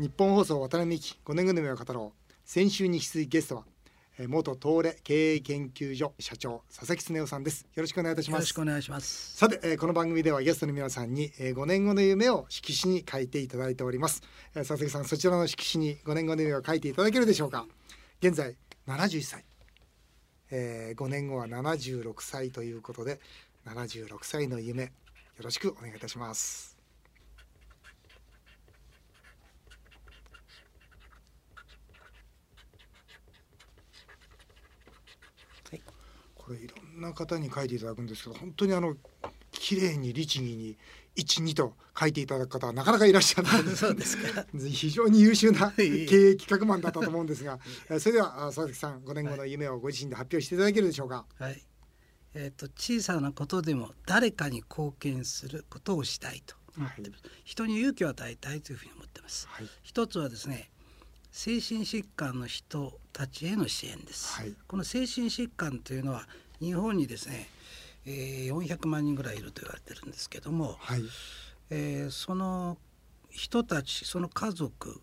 日本放送渡辺美希5年組を語ろう。先週に引き続きゲストはえー元東レ経営研究所社長佐々木恒夫さんです。よろしくお願いいたします。よろしくお願いします。さて、えーこの番組ではゲストの皆さんに、えー5年後の夢を色紙に書いていただいております、えー佐々木さんそちらの色紙に5年後の夢を書いていただけるでしょうか。現在71歳、え5年後は76歳ということで76歳の夢よろしくお願いいたしますこれいろんな方に書いていただくんですけど本当にあの綺麗に律儀に12と書いていただく方はなかなかいらっしゃらない。非常に優秀な 経営企画マンだったと思うんですが えーそれではあ佐々木さん5年後の夢をご自身で発表していただけるでしょうか、はい。えっ、と小さなことでも誰かに貢献することをしたいと思ってます。人に勇気を与えたいというふうに思ってます。はい一つはですね、精神疾患の人たちへの支援です。はいこの精神疾患というのは日本にですね、えー、400万人ぐらいいると言われてるんですけども、はい。えーその人たちその家族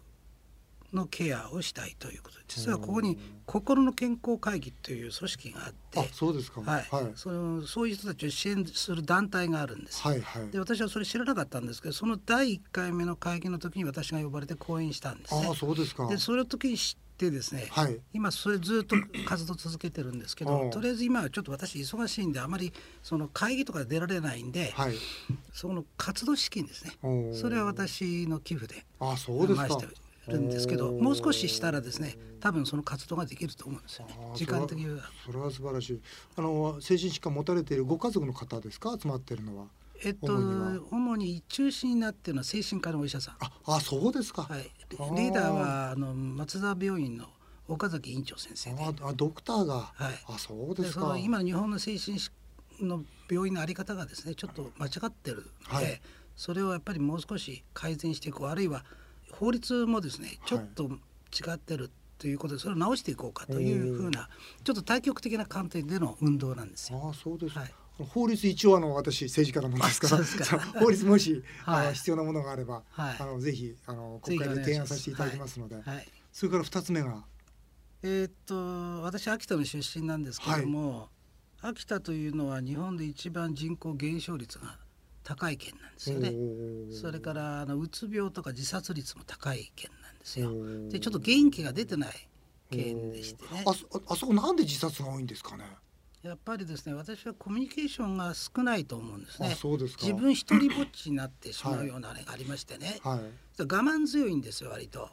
のケアをしたいということで実はここに心の健康会議という組織があってあそうですか。はい。はい。そのそういう人たちを支援する団体があるんです。はいはい。で私はそれ知らなかったんですけどその第1回目の会議の時に私が呼ばれて講演したんですね。あ。そうですか。でその時に知ってですね、はい。今それずっと活動続けてるんですけどとりあえず今はちょっと私忙しいんであまりその会議とか出られないんで、はい。その活動資金ですね。それは私の寄付であそうですか回してるんですけどもう少ししたらですね多分その活動ができると思うんですよね。時間的には。それは素晴らしい。あの精神疾患持たれているご家族の方ですか集まっているのは？えっと主には。主に中心になっているのは精神科のお医者さん、ああそうですか、はい、リあー。ダーはあの松田病院の岡崎院長先生でああドクターが、はい。あそうでですそかの今の日本の精神の病院のあり方がですねちょっと間違ってるので、はい。それをやっぱりもう少し改善していこうあるいは法律もですねちょっと違ってるということでそれを直していこうかというふうなちょっと対極的な観点での運動なんですよ。あそうですか、はい法律一応あの私政治家なものですから 法律もし、はい。あ必要なものがあれば、はい。あのぜひあの国会で提案させていただきますので、はい。それから二つ目が？えーっと私秋田の出身なんですけども、秋田というのは日本で一番人口減少率が高い県なんですよね。それからあのうつ病とか自殺率も高い県なんですよ。でちょっと元気が出てない県でしてね。あそこなんで自殺が多いんですかね？やっぱりですね私はコミュニケーションが少ないと思うんですあね。そうですか。自分一人ぼっちになってしまうようなあれがありましてね、はい。我慢強いんですよ割と。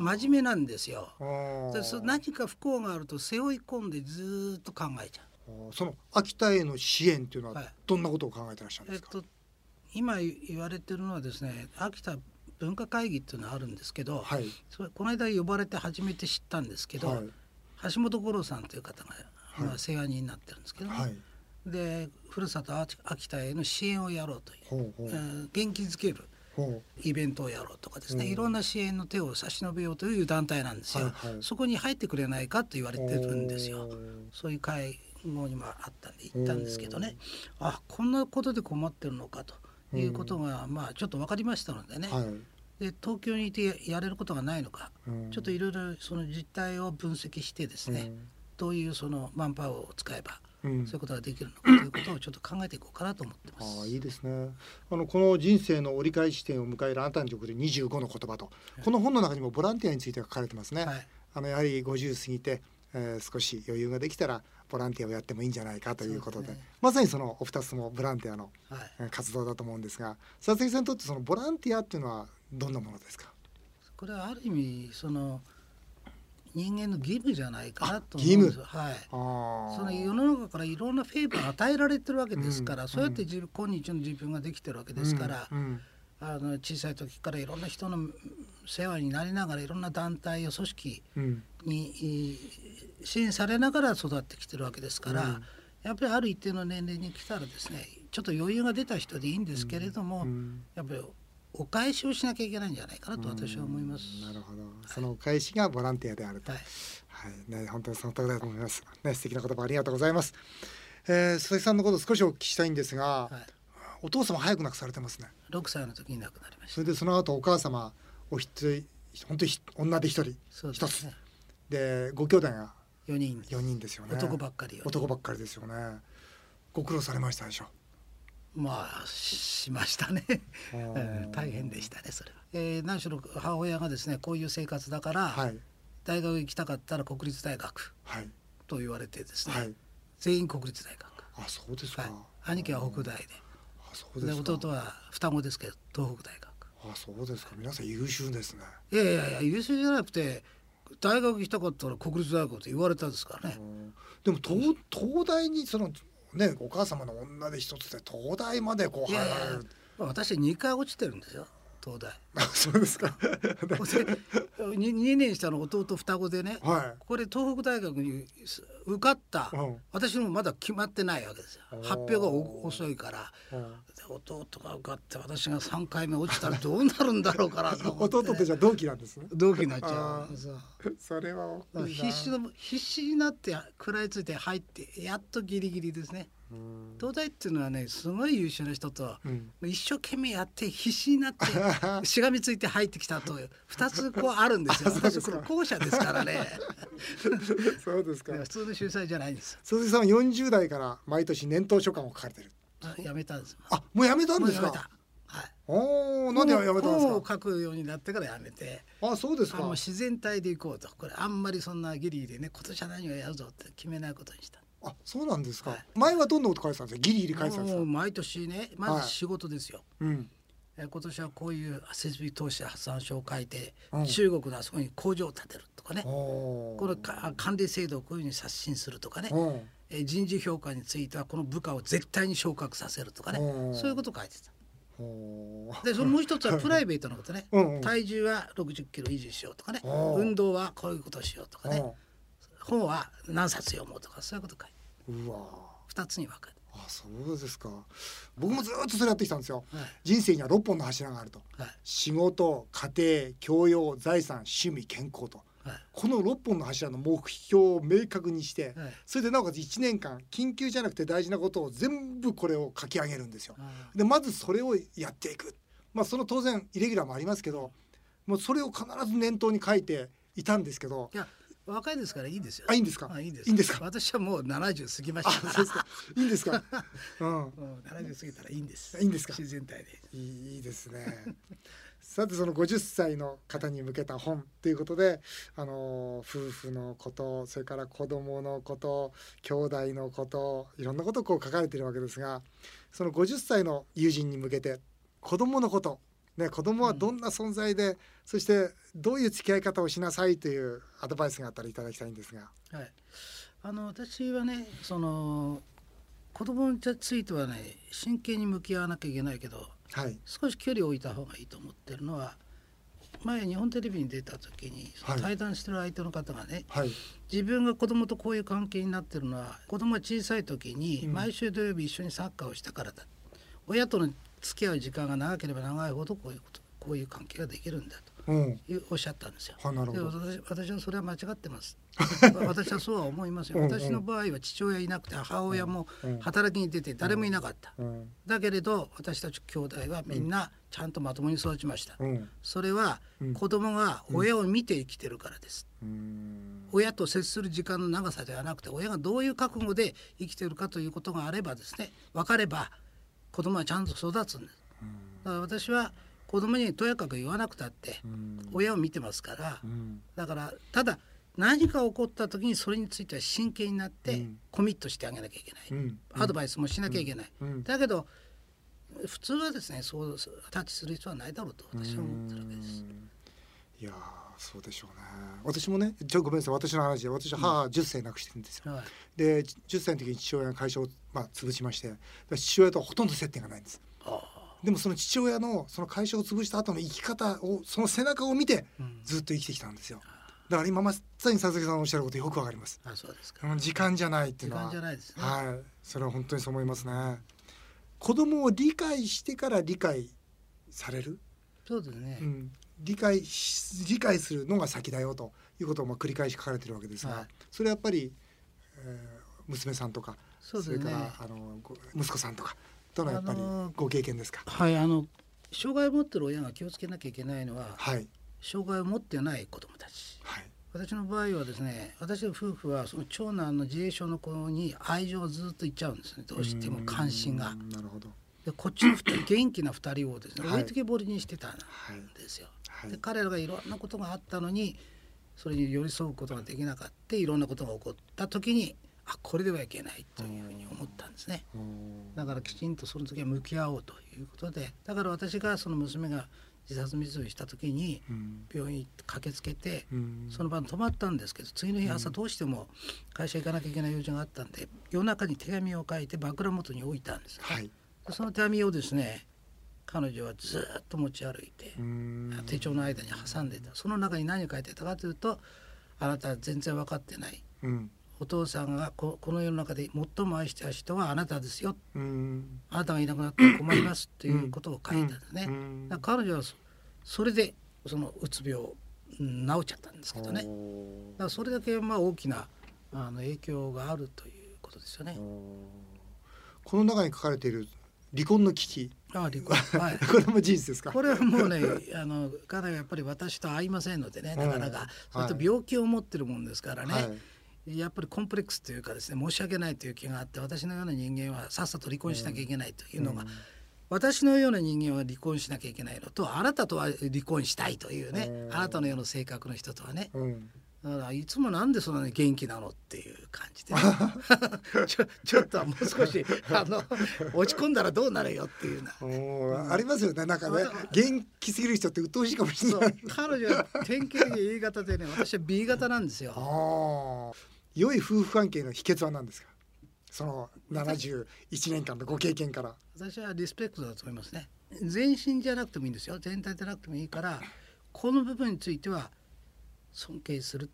真面目なんですよ。何か不幸があると背負い込んでずーっと考えちゃう。その秋田への支援っていうのははい。どんなことを考えてらっしゃるんですか、えっと今言われてるのはですね秋田文化会議っていうのがあるんですけど、はい。それこの間呼ばれて初めて知ったんですけど、はい。橋本五郎さんという方が、世話人になってるんですけどね、はい。でふるさと秋秋田への支援をやろうという、えー元気づけるほイベントをやろうとかですね、うん。いろんな支援の手を差し伸べようという団体なんですよ、はいはい。そこに入ってくれないかと言われてるんですよ。そういう会合にもあったんで行ったんですけどね。あこんなことで困ってるのかということが、まあちょっと分かりましたのでね、はい。で東京にいてややれることがないのか、うん。ちょっといろいろその実態を分析してですね、どういうそのマンパワーを使えばうん。うんそういうことができるのかということをちょっと考えていこうかなと思ってます。ああいいですね。あのこの人生の折り返し点を迎えるあなたにとって25の言葉と、この本の中にもボランティアについて書かれてますね、はい。あのやはり50過ぎて、えー少し余裕ができたらボランティアをやってもいいんじゃないかということでね。まさにそのお二つともボランティアの活動だと思うんですが佐々木さんにとってそのボランティアっていうのはどんなものですか？これはある意味その人間の義務じゃないかなとあ思うんです。よ。はい。あその世の中からいろんなフェーバーが与えられてるわけですから、うんそうやって自分今日の自分ができてるわけですから、うんうん。あの小さい時からいろんな人の世話になりながらいろんな団体や組織うん。にい支援されながら育ってきてるわけですから、うん。やっぱりある一定の年齢に来たらですねちょっと余裕が出た人でいいんですけれども、うん。やっぱりお返しをしなきゃいけないんじゃないかなと私は思います。うんなるほど。その返しがボランティアであると。はい。はい、ね、本当にその通りだと思います。ね、素敵な言葉ありがとうございます。えー、鈴木さんのこと少しお聞きしたいんですが、はい、お父様早く亡くされてますね。6歳の時に亡くなりましそれでその後お母様お一人本当にひ女で一人一つそうでご兄弟が4人四人ですよね。男ばっかりよ男ばっかりですよね。ご苦労されましたでしょまあしましたね、大変でしたねそれは、えー何しろ母親がですねこういう生活だから、はい。大学行きたかったら国立大学はい。と言われてですね、はい。全員国立大学、あそうですか、はい、兄貴は北大で。あそうでですか。弟は双子ですけど東北大学。あそうですか。皆さん優秀ですね。いやいやいや優秀じゃなくて大学行きたかったら国立大学って言われたんですからね。うん。でも東東大にそのねお母様の女で一つで東大までこう入られる。私2回落ちてるんですよ。東大。あそうですか。2, 年下の弟双子でねはこれ東北大学に受かった、うん。私もまだ決まってないわけですよ。発表がお遅いから。弟が受かって私が3回目落ちたらどうなるんだろうかなと思って、弟ってじゃあ同期なんですね。同期になっちゃあうそうそれは必死の必死になって食らいついて入ってやっとギリギリですね。うん東大っていうのはねすごい優秀な人とうん。一生懸命やって必死になって しがみついて入ってきたと2つこうあるんですよ。あそうですか。私これ後者ですからね。そうですか。普通の秀才じゃないんです鈴木さんは40代から毎年年頭書簡を書かれてる。あやめたんですあもうやめたんですか？もうやめた。はい。おおなんでやめたんです本をか書くようになってからやめてあそうですか。あもう自然体で行こうと。これあんまりそんなギリギリね今年は何をやるぞって決めないことにしたあそうなんですか、はい。前はどんなこと書いてたんですか。ギリギリ書いてたんですか。毎年ねまはいず仕事ですよ、うん。え今年はこういう設備投資発散書を書いて、うん。中国のあそこに工場を建てるとかね。このか管理制度をこういうふうに刷新するとかね、うん。え人事評価についてはこの部下を絶対に昇格させるとかね。うん。そういうことを書いてた。でそのもう一つはプライベートなことね。うんうん。体重は60キロ維持しようとかね。運動はこういうことをしようとかね。うん本は何冊読もうとかそういうこと書い。てうわ。2つに分かれあそうですか。僕もずっとそれやってきたんですよ。て、はい。人生には6本の柱があると。はい。仕事家庭教養財産趣味健康と。はい。この6本の柱の目標を明確にしてはい。それでなおかつ1年間緊急じゃなくて大事なことを全部これを書き上げるんですよ。あでまずそれをやっていく、まあ、その当然イレギュラーもありますけどもうそれを必ず念頭に書いていたんですけどいや若いですからいいですよ。あいいんですか？あいいです。いいんですか？私はもう70過ぎまあした。そうですか。いいんですか、うん、もう70過ぎたらいいんです。いいんですか？自然体で。いいですね。さてその50歳の方に向けた本ということで、あの夫婦のことそれから子供のこと兄弟のこといろんなことをこう書かれているわけですがその50歳の友人に向けて子供のこと、ね、子供はどんな存在で、そしてどういう付き合い方をしなさいというアドバイスがあったらいただきたいんですが。はい、あの私はねその子供についてはね真剣に向き合わなきゃいけないけどはい。少し距離を置いた方がいいと思ってるのは前日本テレビに出た時に、はい。対談してる相手の方がねはい。自分が子供とこういう関係になってるのは子供が小さい時にうん。毎週土曜日一緒にサッカーをしたからだ、親との付き合う時間が長ければ長いほどこういうことこういう関係ができるんだうん。というおっしゃったんですよ。はなるほど。で私私はそれは間違ってます。私はそうは思いますよ。うんうん。私の場合は父親いなくて母親もうん働きに出て誰もいなかった、うん。だけれど私たち兄弟はみんなちゃんとまともに育ちました、うん。それはうん。子供が親を見て生きてるからです、うん。親と接する時間の長さではなくて親がどういう覚悟で生きてるかということがあればですね分かれば子供はちゃんと育つんです。だから私は子供にとやかく言わなくたってうん。親を見てますから、うん。だからただ何か起こった時にそれについては真剣になってうん。コミットしてあげなきゃいけない、うん。アドバイスもしなきゃいけない、うん。だけど普通はですねそうタッチする必要はないだろうと私は思ってるわけです。いやーそうでしょうね。私もねちょごめんなさい。私の話で私は母10歳亡くしてるんですよ、はい。で10歳の時に父親が会社を、まあ、潰しましてで父親とはほとんど接点がないんです。あでもその父親のその会社を潰した後の生き方をその背中を見てずっと生きてきたんですよ。だから今まさに佐々木さんのおっしゃることよくわかります。あそうですか。うん時間じゃないっていうのは。時間じゃないですね。はい。それは本当にそう思いますね。子供を理解してから理解される。そうですね、うん、理解し理解するのが先だよということをまあ繰り返し書かれてるわけですが、はい。それはやっぱり、えー娘さんとかそね。れからあのご息子さんとかとのやっぱりあのーご経験ですか？はいあの障害を持ってる親が気をつけなきゃいけないのははい、障害を持ってない子どもたち。はい。私の場合はですね私の夫婦はその長男の自閉症の子に愛情をずっといっちゃうんですね。どうしても関心が。う。んなるほどでこっちの二人元気な2人をですねはい。置いてけぼりにしてたんはいですよ。はい。で彼らがいろんなことがあったのにそれに寄り添うことができなかったいろんなことが起こった時にあこれではいけないというふうに思ったんですね。うん。だからきちんとその時は向き合おうということでだから私がその娘が自殺未遂した時にうん。病院に駆けつけてうん。その晩泊まったんですけど次の日朝どうしても会社行かなきゃいけない用事があったんで夜中に手紙を書いて枕元に置いたんです、はい。でその手紙をですね彼女はずっと持ち歩いてうん。手帳の間に挟んでた。その中に何を書いてたかというとあなたは全然分かってない。うん。お父さんがここの世の中で最も愛した人はあなたですよ。うん。あなたがいなくなったら困りますということを書いたんですね。うん。だから彼女はそそれでそのうつ病うん治っちゃったんですけどね。だからそれだけまあ大きなあの影響があるということですよね。この中に書かれている離婚の危機。あ離婚。はい。これも事実ですか？これはもうね あの彼はやっぱり私と合いませんのでねなかなか、それと病気を持ってるもんですからね、はい。やっぱりコンプレックスというかですね申し訳ないという気があって私のような人間はさっさと離婚しなきゃいけないというのが、うん。私のような人間は離婚しなきゃいけないのとあなたとは離婚したいというねうん。あなたのような性格の人とはねうんだからいつもなんでそんなに元気なのっていう感じで、ね、ちょちょっともう少しあの落ち込んだらどうなるよっていうな。おーありますよね。なんかね元気すぎる人って鬱陶しいかもしれない。彼女は典型的に A 型でね私は B 型なんですよ。良い夫婦関係の秘訣は何ですか？その71年間のご経験から。私はリスペクトだと思いますね。全身じゃなくてもいいんですよ。全体じゃなくてもいいからこの部分については尊敬する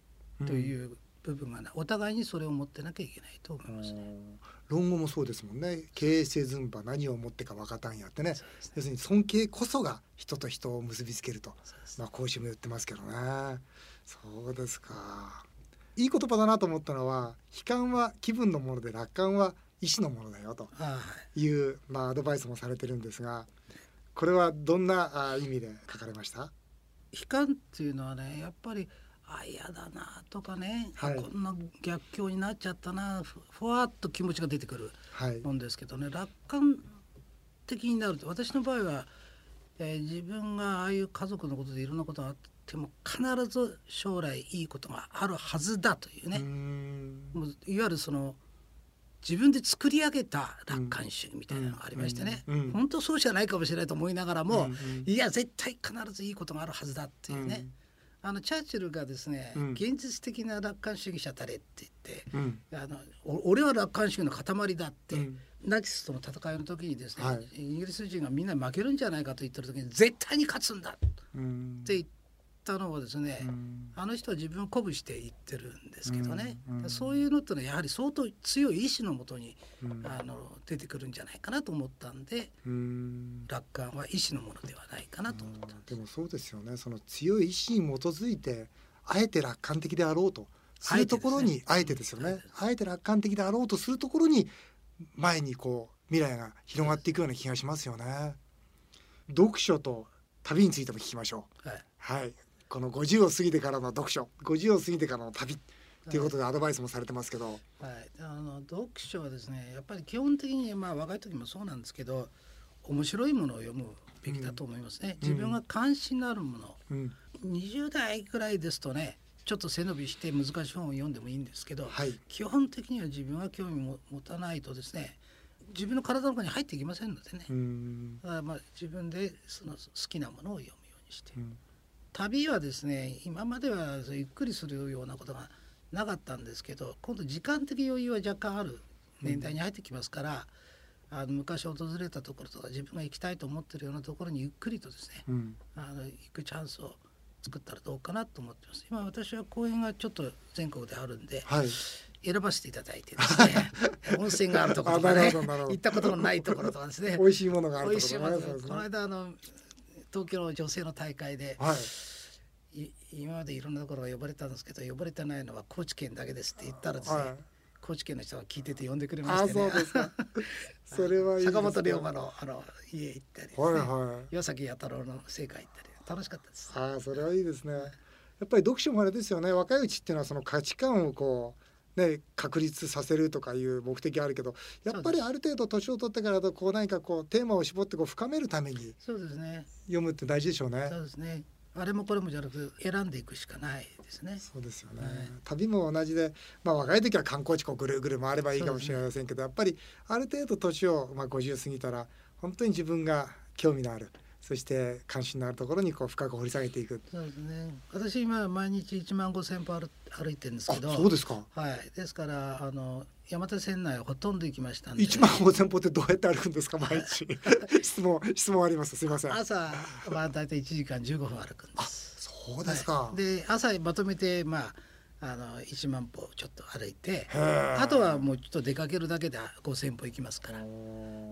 という部分がな、お互いにそれを持ってなきゃいけないと思います。ね。論語もそうですもんね。経営せずんば何をもってか分かたんやってね。ね。要するに尊敬こそが人と人を結びつけると。そうですまあ講師も言ってますけどね。そうですか。いい言葉だなと思ったのは悲観は気分のもので楽観は意志のものだよとい。いう、まあ、アドバイスもされてるんですがこれはどんなあ意味で書かれました？悲観っていうのはねやっぱりあ嫌だなとかね、はい。こんな逆境になっちゃったな。ふふわっと気持ちが出てくるはい。もんですけどね。楽観的になると私の場合は、えー自分がああいう家族のことでいろんなことがあっても必ず将来いいことがあるはずだというね、ん。もういわゆるその自分で作り上げた楽観主義みたいなのがありましてね、うん。うん。本当そうじゃないかもしれないと思いながらも、うんうん。いや絶対必ずいいことがあるはずだっていうね、あのチャーチルがですね、うん。現実的な楽観主義者たれって言ってうん。あのお俺は楽観主義の塊だって、うん。ナチスとの戦いの時にですね、はい。イギリス人がみんな負けるんじゃないかと言ってる時に絶対に勝つんだっうん。て言ったのをですね、うん。あの人は自分を鼓舞して言ってるんですけどね、そういうのってのはやはり相当強い意志のもとに、うん。あの出てくるんじゃないかなと思ったんでうん。楽観は意志のものではないかなと思ったんです。でもそうですよね。その強い意志に基づいてあえて楽観的であろうとするところにあえてですよね。あえて楽観的であろうとするところに前にこう未来が広がっていくような気がしますよね。読書と旅についても聞きましょう。はい。はいこの50を過ぎてからの読書。50を過ぎてからの旅。ということでアドバイスもされてますけど、はい、あの読書はですねやっぱり基本的にまあ若い時もそうなんですけど面白いものを読むべきだと思いますね、うん。自分が関心のあるもの、うん、20代ぐらいですとねちょっと背伸びして難しい本を読んでもいいんですけど、はい。基本的には自分が興味も持たないとですね自分の体の中に入っていきませんのでね、うん。だからまあ自分でその好きなものを読むようにして、うん旅はですね今まではゆっくりするようなことがなかったんですけど今度時間的余裕は若干ある年代に入ってきますから、あの昔訪れたところとか自分が行きたいと思ってるようなところにゆっくりとですねうん。あの行くチャンスを作ったらどうかなと思ってます。今私は公園がちょっと全国であるんではい。選ばせていただいてですね 温泉があるところとかね行ったことのないところとかですね 美味しいものがあるところね。この間あの東京の女性の大会で、はい。い今までいろんなところが呼ばれたんですけど呼ばれてないのは高知県だけですって言ったらですね、はい。高知県の人が聞いてて呼んでくれまあしてね。それはいい坂本龍馬のあの家行ったりね、はいはい。岩崎弥太郎の聖火行ったり楽しかったです。ああそれはいいですね。やっぱり読書もあれですよね。若いうちっていうのはその価値観をこうね確立させるとかいう目的あるけどやっぱりある程度年を取ってからだとこう何かこうテーマを絞ってこう深めるためにそうですね。読むって大事でしょうねそう。ですね。あれもこれもじゃなくて選んでいくしかないですね。そうですよね、はい旅も同じで、まあ、若い時は観光地こうぐるぐる回ればいいかもしれませんけど、やっぱりある程度年を、まあ、50過ぎたら本当に自分が興味のあるそして関心のあるところにこう深く掘り下げていくそうですね。私今毎日1万5千歩歩歩いてるんですあけど。そうですかはい。ですからあの山手線内ほとんど行きましたんで。1万5000歩ってどうやって歩くんですか？毎日 質問質問ありますすいません朝まあ大体1時間15分歩くんです。そうですか、はいで朝まとめてまああの1万歩ちょっと歩いてあとはもうちょっと出かけるだけで5,000歩行きますから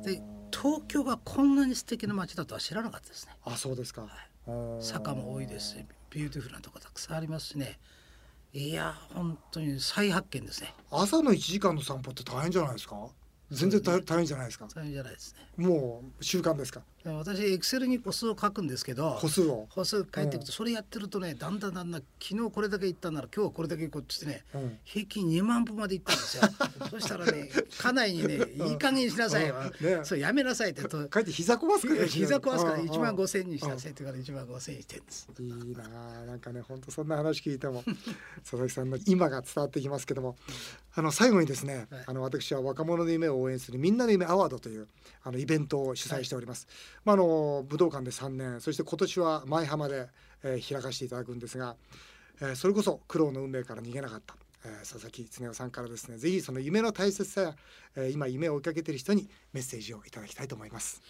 で東京がこんなに素敵な街だとは知らなかったですね。あそうですか、坂も多いですしビューティフルなとこたくさんありますしね。いや本当に再発見ですね。朝の1時間の散歩って大変じゃないですか？全然大大変じゃないですか？そういうんじゃないですね。もう習慣ですか？で私エクセルに歩数を書くんですけど歩数を、歩数書いていくとそれやってるとねだんだんだんだん昨日これだけ行ったなら今日はこれだけ行こうってねうん。平均2万歩まで行ったんですよ。そしたらね家内にね「いい加減にしなさいね。そうやめなさい」ってと。書いて膝壊すから膝壊すからうん。1万5千にしたせってから1万5千にしてるんです。いいなあ。なんかね本当そんな話聞いても 佐々木さんの今が伝わってきますけどもあの最後にですね、はい。あの私は若者の夢を応援するみんなの夢アワードというあのイベントを主催しております、まああの武道館で3年そして今年は舞浜で、えー開かせていただくんですが、えーそれこそ苦労の運命から逃げなかった、えー佐々木恒夫さんからですねぜひその夢の大切さや、えー今夢を追いかけている人にメッセージをいただきたいと思います。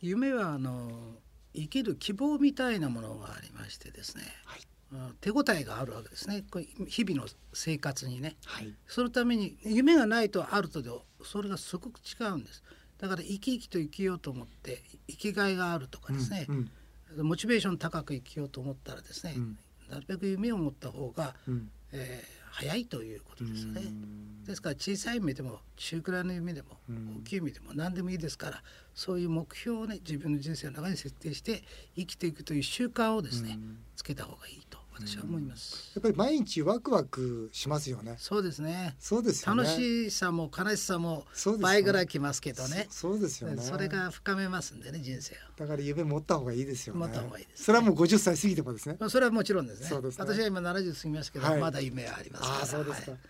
夢はあの生きる希望みたいなものがありましてですね、はい。あ手応えがあるわけですね。これ日々の生活にね。はい。そのために夢がないとあるとでそれがすごく違うんですだから生き生きと生きようと思って生きがいがあるとかですね、うんモチベーション高く生きようと思ったらですね、うん。なるべく夢を持った方が、うん。えー早いということですね。うん。ですから小さい夢でも中くらいの夢でもうん。大きい夢でも何でもいいですからそういう目標をね自分の人生の中に設定して生きていくという習慣をですねうん。つけた方がいい。と私は思います。やっぱり毎日ワクワクしますよね。そうですねそうですよね。楽しさも悲しさも倍ぐらいきますけどねそそうですよね。それが深めますんでね人生だから夢持った方がいいですよね。持った方がいいですねそれはもう50歳過ぎてもですね。をそれはもちろんですね私は今70過ぎましたけど、はいまだ夢はありますからああそうですかはい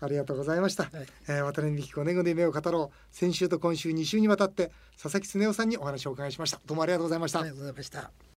ありがとうございました。はいえー渡辺美希5年後の夢を語ろう。先週と今週2週にわたって佐々木恒夫さんにお話をお伺いしました。どうもありがとうございました。ありがとうございました